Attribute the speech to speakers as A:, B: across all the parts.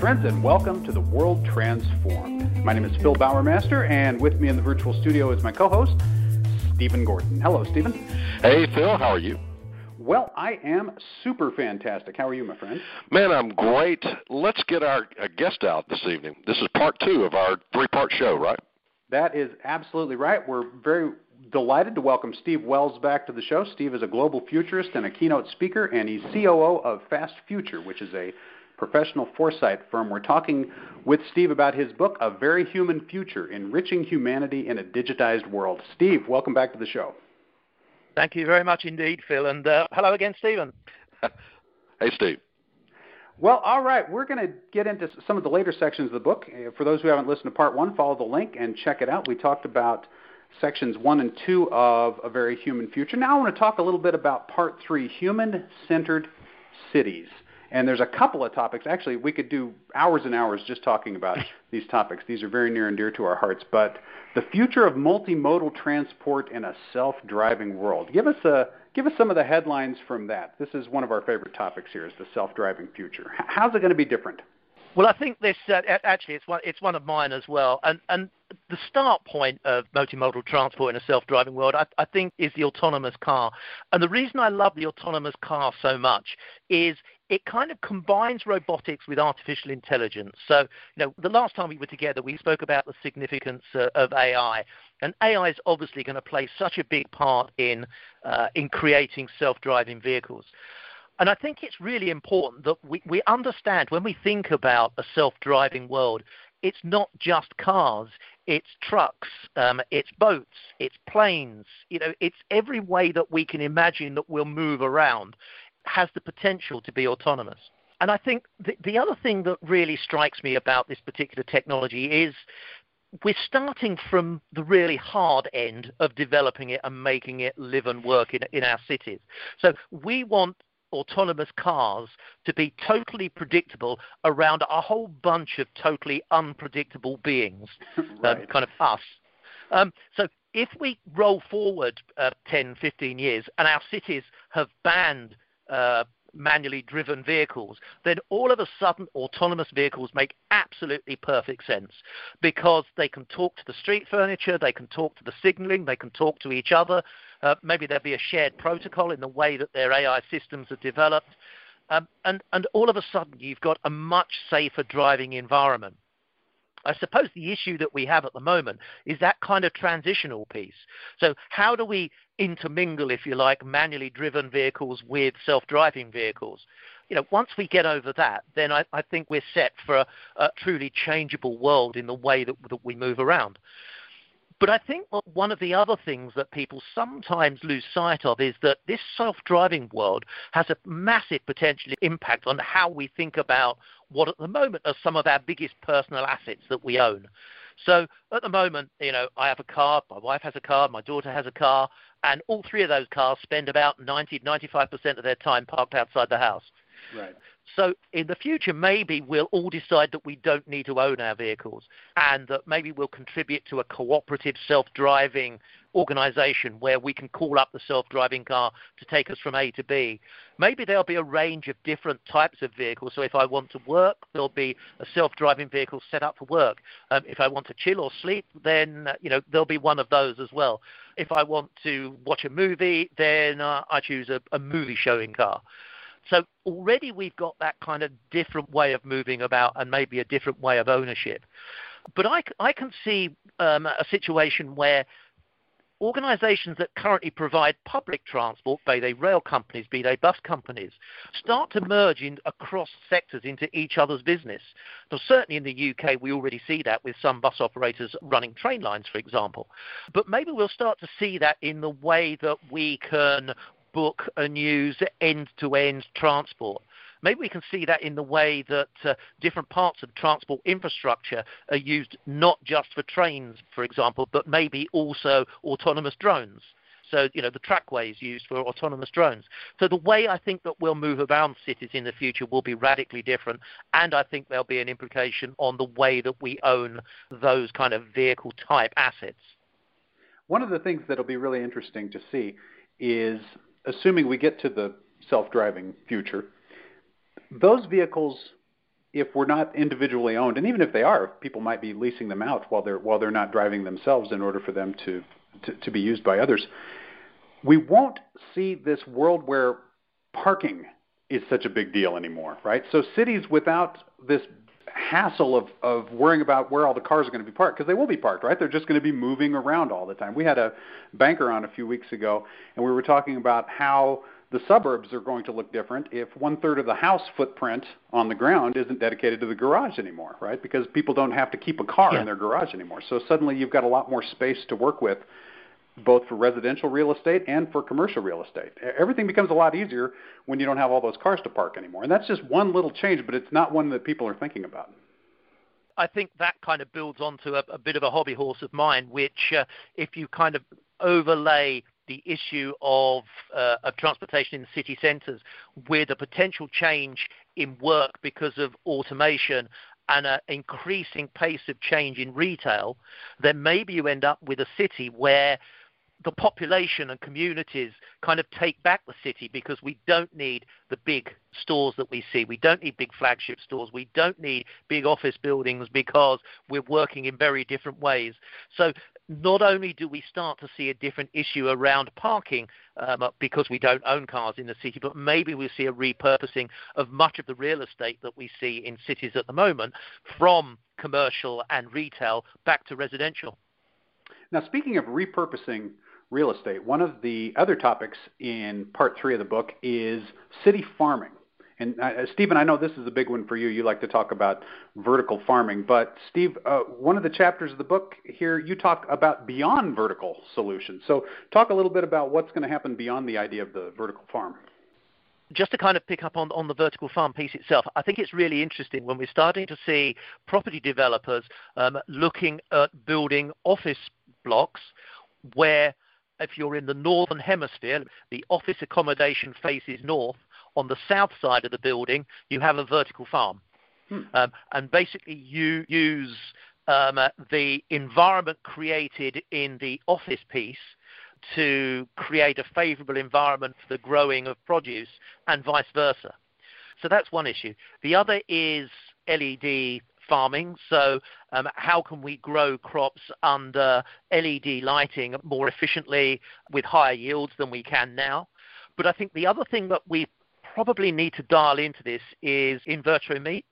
A: friends, and welcome to the World Transformed. My name is Phil Bowermaster, and with me in the virtual studio is my co-host, Stephen Gordon. Hello, Stephen.
B: Hey, Phil. How are you?
A: Well, I am super fantastic. How are you, my friend?
B: Man, I'm great. Let's get our guest out this evening. This is part two of our three-part show, right?
A: That is absolutely right. We're very delighted to welcome Steve Wells back to the show. Steve is a global futurist and a keynote speaker, and he's COO of Fast Future, which is a professional foresight firm. We're talking with Steve about his book, A Very Human Future Enriching Humanity in a Digitized World. Steve, welcome back to the show.
C: Thank you very much indeed, Phil. And uh, hello again, Stephen.
B: hey, Steve.
A: Well, all right. We're going to get into some of the later sections of the book. Uh, for those who haven't listened to part one, follow the link and check it out. We talked about sections one and two of A Very Human Future. Now I want to talk a little bit about part three human centered cities. And there's a couple of topics. Actually, we could do hours and hours just talking about these topics. These are very near and dear to our hearts. But the future of multimodal transport in a self-driving world. Give us a give us some of the headlines from that. This is one of our favorite topics here: is the self-driving future. How's it going to be different?
C: Well, I think this uh, actually it's one it's one of mine as well, and and the start point of multimodal transport in a self-driving world, I, I, think, is the autonomous car. And the reason I love the autonomous car so much is it kind of combines robotics with artificial intelligence. So, you know, the last time we were together, we spoke about the significance uh, of AI, and AI is obviously going to play such a big part in uh, in creating self-driving vehicles. And I think it's really important that we, we understand when we think about a self-driving world, it's not just cars, it's trucks, um, it's boats, it's planes. You know, it's every way that we can imagine that we'll move around has the potential to be autonomous. And I think the, the other thing that really strikes me about this particular technology is we're starting from the really hard end of developing it and making it live and work in, in our cities. So we want autonomous cars to be totally predictable around a whole bunch of totally unpredictable beings,
A: um, right.
C: um, kind of us. Um, so if we roll forward uh, 10, 15 years and our cities have banned uh, manually driven vehicles, then all of a sudden autonomous vehicles make absolutely perfect sense because they can talk to the street furniture, they can talk to the signaling, they can talk to each other. Uh, maybe there'll be a shared protocol in the way that their AI systems are developed. Um, and, and all of a sudden, you've got a much safer driving environment. I suppose the issue that we have at the moment is that kind of transitional piece. So, how do we intermingle, if you like, manually driven vehicles with self driving vehicles? You know, once we get over that, then I, I think we're set for a, a, truly changeable world in the way that, that we move around. But I think one of the other things that people sometimes lose sight of is that this self driving world has a massive potential impact on how we think about what at the moment are some of our biggest personal assets that we own. So at the moment, you know, I have a car, my wife has a car, my daughter has a car, and all three of those cars spend about 90 95% of their time parked outside the house.
A: Right.
C: So in the future, maybe we'll all decide that we don't need to own our vehicles and that maybe we'll contribute to a cooperative self-driving organization where we can call up the self-driving car to take us from A to B. Maybe there'll be a range of different types of vehicles. So if I want to work, there'll be a self-driving vehicle set up for work. Um, if I want to chill or sleep, then uh, you know there'll be one of those as well. If I want to watch a movie, then uh, I choose a, a movie showing car. So already we've got that kind of different way of moving about and maybe a different way of ownership. But I, I can see um, a situation where organizations that currently provide public transport, be they rail companies, be they bus companies, start to merge in, across sectors into each other's business. So certainly in the UK, we already see that with some bus operators running train lines, for example. But maybe we'll start to see that in the way that we can book and use end-to-end transport. Maybe we can see that in the way that uh, different parts of transport infrastructure are used not just for trains, for example, but maybe also autonomous drones. So, you know, the trackways used for autonomous drones. So the way I think that we'll move around cities in the future will be radically different. And I think there'll be an implication on the way that we own those kind of vehicle type assets.
A: One of the things that'll be really interesting to see is assuming we get to the self-driving future, those vehicles if we're not individually owned, and even if they are, people might be leasing them out while they're while they're not driving themselves in order for them to to, to be used by others. We won't see this world where parking is such a big deal anymore, right? So cities without this hassle of, of worrying about where all the cars are going to be parked because they will be parked, right? They're just going to be moving around all the time. We had a banker on a few weeks ago, and we were talking about how the suburbs are going to look different if one third of the house footprint on the ground isn't dedicated to the garage anymore, right? Because people don't have to keep a car yeah. in their garage anymore. So suddenly you've got a lot more space to work with, both for residential real estate and for commercial real estate. Everything becomes a lot easier when you don't have all those cars to park anymore. And that's just one little change, but it's not one that people are thinking about.
C: I think that kind of builds onto a, a bit of a hobby horse of mine, which uh, if you kind of overlay the issue of, uh, of transportation in city centres with a potential change in work because of automation and an increasing pace of change in retail, then maybe you end up with a city where the population and communities kind of take back the city because we don't need the big stores that we see. We don't need big flagship stores. We don't need big office buildings because we're working in very different ways. So not only do we start to see a different issue around parking um, because we don't own cars in the city, but maybe we see a repurposing of much of the real estate that we see in cities at the moment from commercial and retail back to residential.
A: Now, speaking of repurposing real estate, one of the other topics in part three of the book is city farming. And uh, Stephen, I know this is a big one for you. You like to talk about vertical farming, but Steve, uh, one of the chapters of the book here, you talk about beyond vertical solutions. So, talk a little bit about what's going to happen beyond the idea of the vertical farm.
C: Just to kind of pick up on, on the vertical farm piece itself, I think it's really interesting when we're starting to see property developers um, looking at building office blocks where if you're in the northern hemisphere, the office accommodation faces north, on the south side of the building, you have a vertical farm. Hmm. Um, and basically, you use um, uh, the environment created in the office piece to create a favorable environment for the growing of produce and vice versa. So that's one issue. The other is LED farming. So, um, how can we grow crops under LED lighting more efficiently with higher yields than we can now? But I think the other thing that we probably need to dial into this is in vitro meat.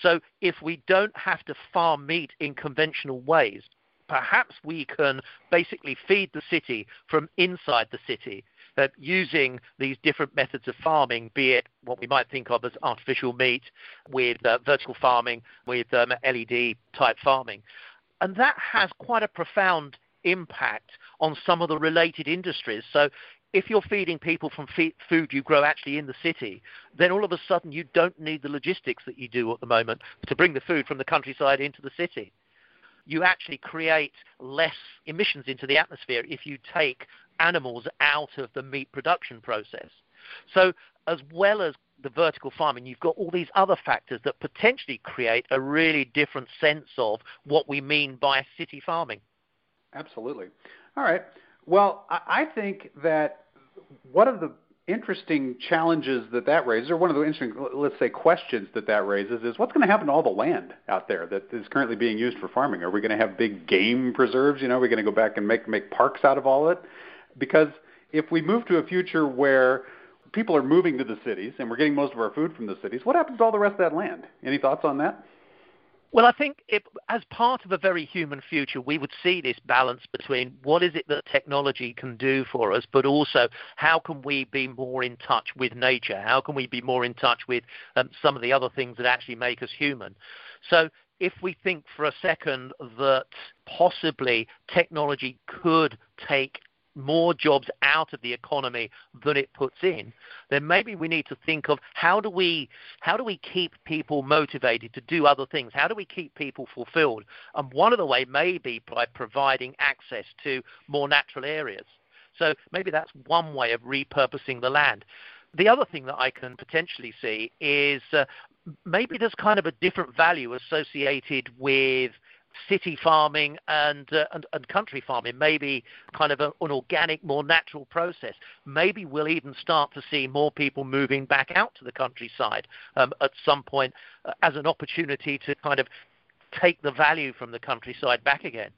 C: So if we don't have to farm meat in conventional ways, perhaps we can basically feed the city from inside the city uh, using these different methods of farming, be it what we might think of as artificial meat, with uh, vertical farming, with um, LED type farming. And that has quite a profound impact on some of the related industries. So if you're feeding people from food you grow actually in the city, then all of a sudden you don't need the logistics that you do at the moment to bring the food from the countryside into the city. You actually create less emissions into the atmosphere if you take animals out of the meat production process. So, as well as the vertical farming, you've got all these other factors that potentially create a really different sense of what we mean by city farming.
A: Absolutely. All right. Well, I think that one of the interesting challenges that that raises, or one of the interesting, let's say, questions that that raises, is what's going to happen to all the land out there that is currently being used for farming? Are we going to have big game preserves? You know, are we going to go back and make make parks out of all it? Because if we move to a future where people are moving to the cities and we're getting most of our food from the cities, what happens to all the rest of that land? Any thoughts on that?
C: Well, I think it, as part of a very human future, we would see this balance between what is it that technology can do for us, but also how can we be more in touch with nature? How can we be more in touch with um, some of the other things that actually make us human? So if we think for a second that possibly technology could take more jobs out of the economy than it puts in, then maybe we need to think of how do we how do we keep people motivated to do other things? How do we keep people fulfilled? And one of the way may be by providing access to more natural areas. So maybe that's one way of repurposing the land. The other thing that I can potentially see is uh, maybe there's kind of a different value associated with city farming and, uh, and, and country farming, maybe kind of a, an organic, more natural process. Maybe we'll even start to see more people moving back out to the countryside um, at some point uh, as an opportunity to kind of take the value from the countryside back again.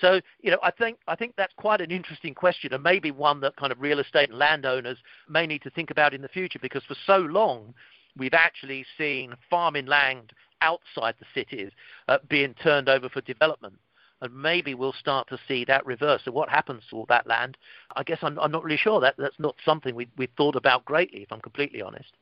C: So, you know, I think I think that's quite an interesting question, and maybe one that kind of real estate and landowners may need to think about in the future, because for so long we've actually seen farming land outside the cities uh, being turned over for development. And maybe we'll start to see that reverse. So what happens to all that land? I guess I'm, I'm not really sure. That that's not something we we thought about greatly, if I'm completely honest.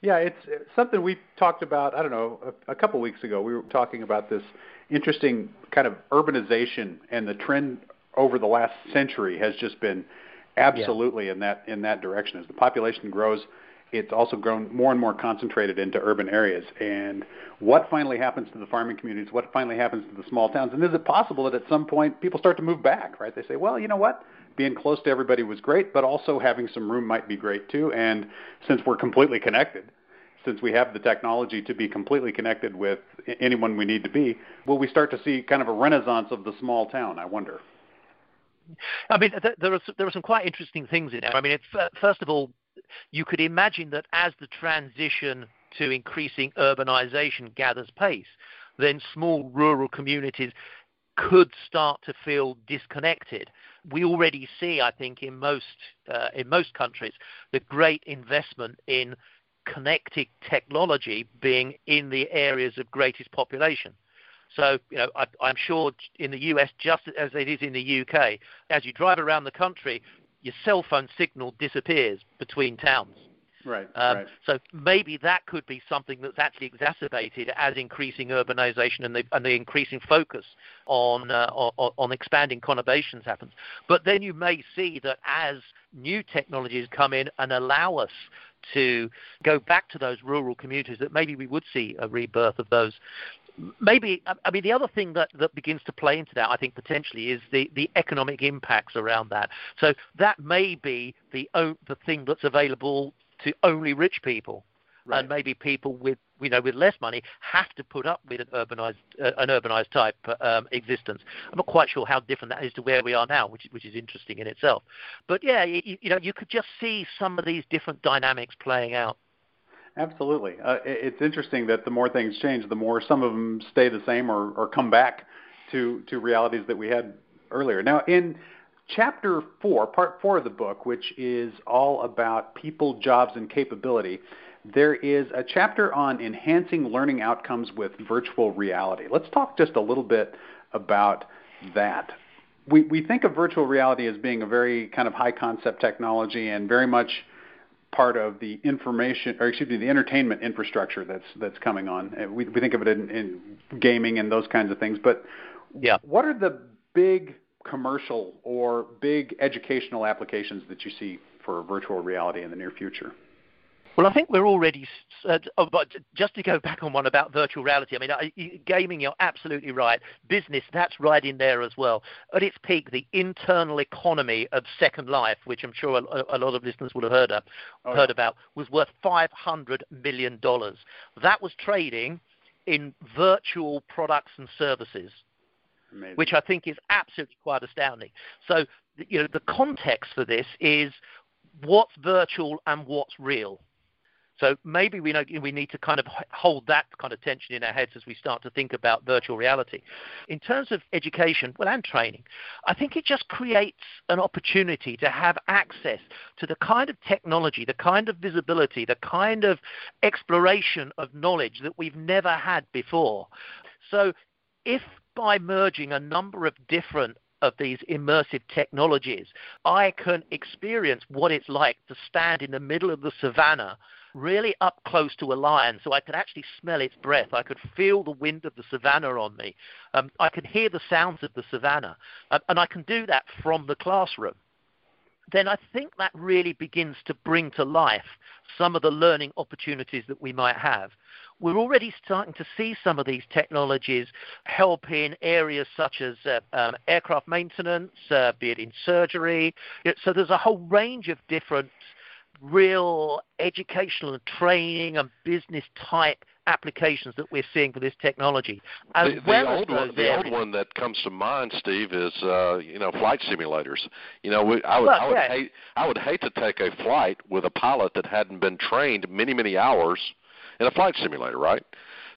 A: Yeah, it's something we talked about. I don't know, a, a couple weeks ago. We were talking about this interesting kind of urbanization and the trend over the last century has just been absolutely yeah. in that in that direction. As the population grows, it's also grown more and more concentrated into urban areas. And what finally happens to the farming communities? What finally happens to the small towns? And is it possible that at some point people start to move back? Right? They say, well, you know what? Being close to everybody was great, but also having some room might be great too. And since we're completely connected, since we have the technology to be completely connected with anyone we need to be, will we start to see kind of a renaissance of the small town? I wonder.
C: I mean, there are there are some quite interesting things in there. I mean, first of all, you could imagine that as the transition to increasing urbanization gathers pace, then small rural communities could start to feel disconnected. We already see, I think, in most uh, in most countries, the great investment in connected technology being in the areas of greatest population. So, you know, I, I'm sure in the US, just as it is in the UK, as you drive around the country, your cell phone signal disappears between towns.
A: Right, um, right.
C: So maybe that could be something that's actually exacerbated as increasing urbanization and the, and the increasing focus on, uh, on, on expanding conurbations happens. But then you may see that as new technologies come in and allow us to go back to those rural communities, that maybe we would see a rebirth of those. Maybe, I mean, the other thing that, that begins to play into that, I think, potentially, is the, the economic impacts around that. So that may be the, the thing that's available to only rich people. Right. And maybe people with you know with less money have to put up with an urbanized uh, an urbanized type um, existence. I'm not quite sure how different that is to where we are now, which which is interesting in itself. But yeah, you, you know you could just see some of these different dynamics playing out.
A: Absolutely, uh, it's interesting that the more things change, the more some of them stay the same or, or come back to to realities that we had earlier. Now in chapter four, part four of the book, which is all about people, jobs, and capability, there is a chapter on enhancing learning outcomes with virtual reality. Let's talk just a little bit about that. We, we think of virtual reality as being a very kind of high concept technology and very much part of the information, or excuse me, the entertainment infrastructure that's that's coming on. Uh, we, we think of it in, in gaming and those kinds of things. But
C: yeah.
A: what are the big commercial or big educational applications that you see for virtual reality in the near future?
C: Well, I think we're already. Uh, oh, but just to go back on one about virtual reality, I mean, I, gaming, you're absolutely right. Business, that's right in there as well. At its peak, the internal economy of Second Life, which I'm sure a, a lot of listeners will have heard of, oh, heard yeah. about, was worth 500 million dollars. That was trading in virtual products and services.
A: Amazing.
C: which I think is absolutely quite astounding. So, you know, the context for this is what's virtual and what's real. So maybe we know we need to kind of hold that kind of tension in our heads as we start to think about virtual reality. In terms of education, well, and training, I think it just creates an opportunity to have access to the kind of technology, the kind of visibility, the kind of exploration of knowledge that we've never had before. So if by merging a number of different of these immersive technologies, I can experience what it's like to stand in the middle of the savannah, really up close to a lion, so I could actually smell its breath. I could feel the wind of the savannah on me. Um, I can hear the sounds of the savannah, uh, and I can do that from the classroom then I think that really begins to bring to life some of the learning opportunities that we might have. We're already starting to see some of these technologies help in areas such as uh, um, aircraft maintenance, uh, be it in surgery. So there's a whole range of different real educational and training and business type applications that we're seeing for this technology.
B: As the, the well old one, the old one that comes to mind, Steve, is uh, you know flight simulators. You know, we, I would well, I would yeah. hate I would hate to take a flight with a pilot that hadn't been trained many many hours in a flight simulator, right?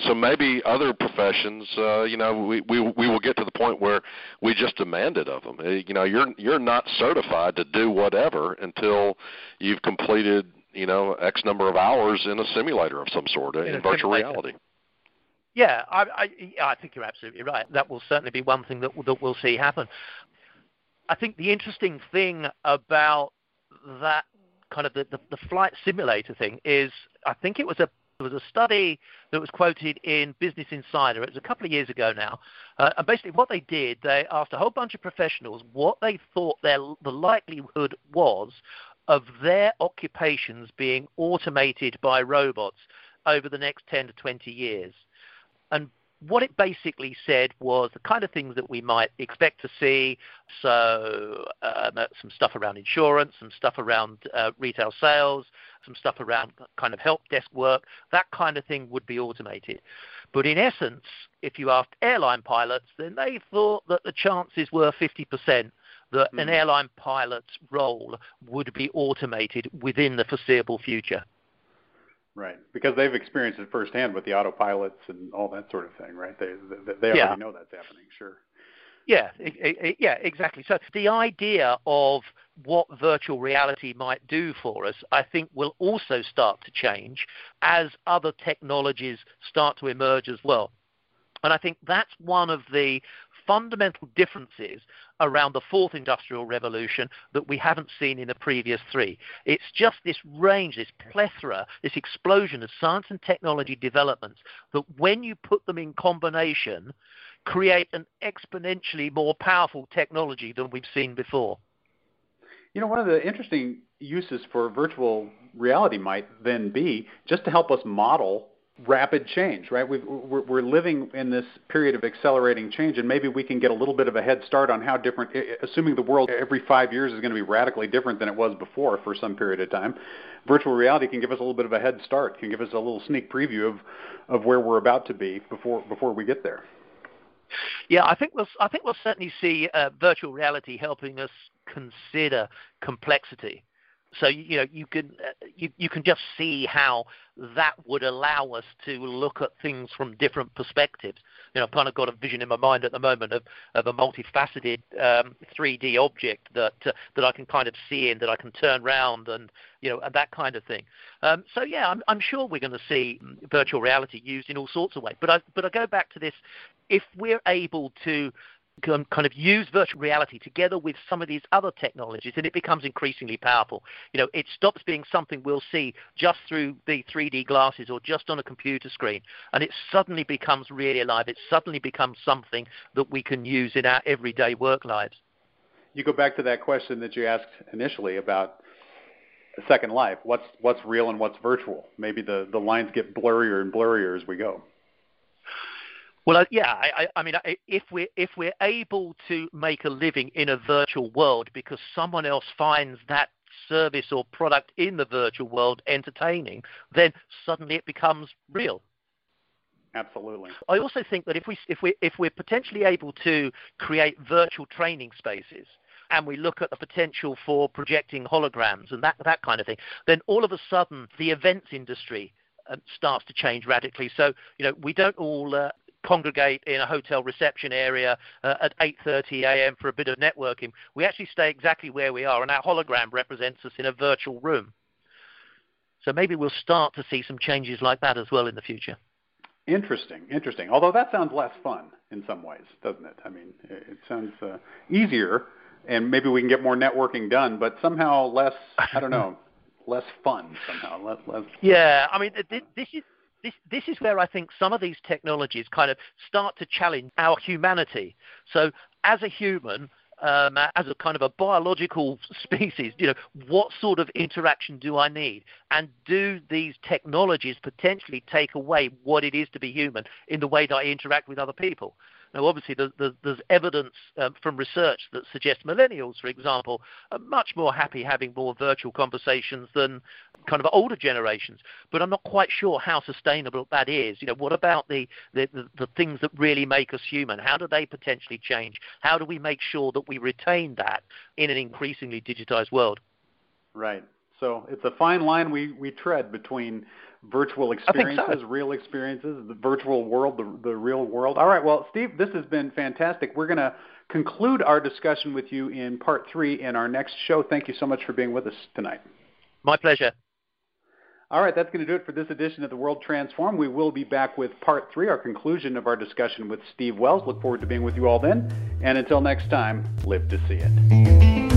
B: So maybe other professions, uh, you know, we, we we will get to the point where we just demand it of them. Uh, you know, you're you're not certified to do whatever until you've completed, you know, X number of hours in a simulator of some sort in, in virtual simulator. reality.
C: Yeah, I, I, I think you're absolutely right. That will certainly be one thing that that we'll see happen. I think the interesting thing about that kind of the, the, the flight simulator thing is I think it was a there was a study that was quoted in Business Insider. It was a couple of years ago now. Uh, and basically, what they did, they asked a whole bunch of professionals what they thought their, the likelihood was of their occupations being automated by robots over the next 10 to 20 years. And what it basically said was the kind of things that we might expect to see. So, um, uh, some stuff around insurance, some stuff around uh, retail sales, some stuff around kind of help desk work. That kind of thing would be automated. But in essence, if you asked airline pilots, then they thought that the chances were 50% that mm. an hmm. airline pilot's role would be automated within the foreseeable future.
A: Right, because they've experienced it firsthand with the autopilots and all that sort of thing, right? They they, they already know that's happening. Sure.
C: Yeah, yeah, exactly. So the idea of what virtual reality might do for us, I think, will also start to change as other technologies start to emerge as well. And I think that's one of the fundamental differences around the fourth industrial revolution that we haven't seen in the previous three. It's just this range, this plethora, this explosion of science and technology developments that when you put them in combination, create an exponentially more powerful technology than we've seen before.
A: You know, one of the interesting uses for virtual reality might then be just to help us model rapid change, right? we are we're living in this period of accelerating change, and maybe we can get a little bit of a head start on how different, assuming the world every five years is going to be radically different than it was before for some period of time. Virtual reality can give us a little bit of a head start, can give us a little sneak preview of, of where we're about to be before before we get there.
C: Yeah, I think we'll I think we'll certainly see uh, virtual reality helping us consider complexity so you know you can uh, you, you can just see how that would allow us to look at things from different perspectives. You know, I've kind of got a vision in my mind at the moment of, of a multifaceted um, 3D object that uh, that I can kind of see and that I can turn around and you know and that kind of thing. Um, so yeah, I'm, I'm sure we're going to see virtual reality used in all sorts of ways. But I but I go back to this: if we're able to can kind of use virtual reality together with some of these other technologies, and it becomes increasingly powerful. You know, it stops being something we'll see just through the 3D glasses or just on a computer screen, and it suddenly becomes really alive. It suddenly becomes something that we can use in our everyday work lives.
A: You go back to that question that you asked initially about Second Life. What's what's real and what's virtual? Maybe the, the lines get blurrier and blurrier as we go.
C: Well, yeah, I, I mean, if we're if we're able to make a living in a virtual world because someone else finds that service or product in the virtual world entertaining, then suddenly it becomes real.
A: Absolutely.
C: I also think that if we if we if we're potentially able to create virtual training spaces and we look at the potential for projecting holograms and that that kind of thing, then all of a sudden the events industry uh, starts to change radically. So you know we don't all uh, congregate in a hotel reception area uh, at 8:30 a.m. for a bit of networking. We actually stay exactly where we are, and our hologram represents us in a virtual room. So maybe we'll start to see some changes like that as well in the future.
A: Interesting, interesting. Although that sounds less fun in some ways, doesn't it? I mean, it sounds uh, easier, and maybe we can get more networking done, but somehow less. I don't know. less fun somehow. Less, less.
C: Yeah, I mean, this is this, this is where I think some of these technologies kind of start to challenge our humanity. So, as a human, um, as a kind of a biological species, you know, what sort of interaction do I need? And do these technologies potentially take away what it is to be human in the way that I interact with other people? Now, obviously, there's, there's evidence um, from research that suggests millennials, for example, are much more happy having more virtual conversations than kind of older generations. But I'm not quite sure how sustainable that is. You know, what about the, the, the, the things that really make us human? How do they potentially change? How do we make sure that we retain that in an increasingly digitized world?
A: Right. So it's a fine line we, we tread between virtual experiences,
C: so.
A: real experiences, the virtual world, the, the real world. All right. Well, Steve, this has been fantastic. We're going to conclude our discussion with you in part three in our next show. Thank you so much for being with us tonight.
C: My pleasure.
A: All right, that's going to do it for this edition of The World Transformed. We will be back with part three, our conclusion of our discussion with Steve Wells. Look forward to being with you all then. And until next time, live to see it.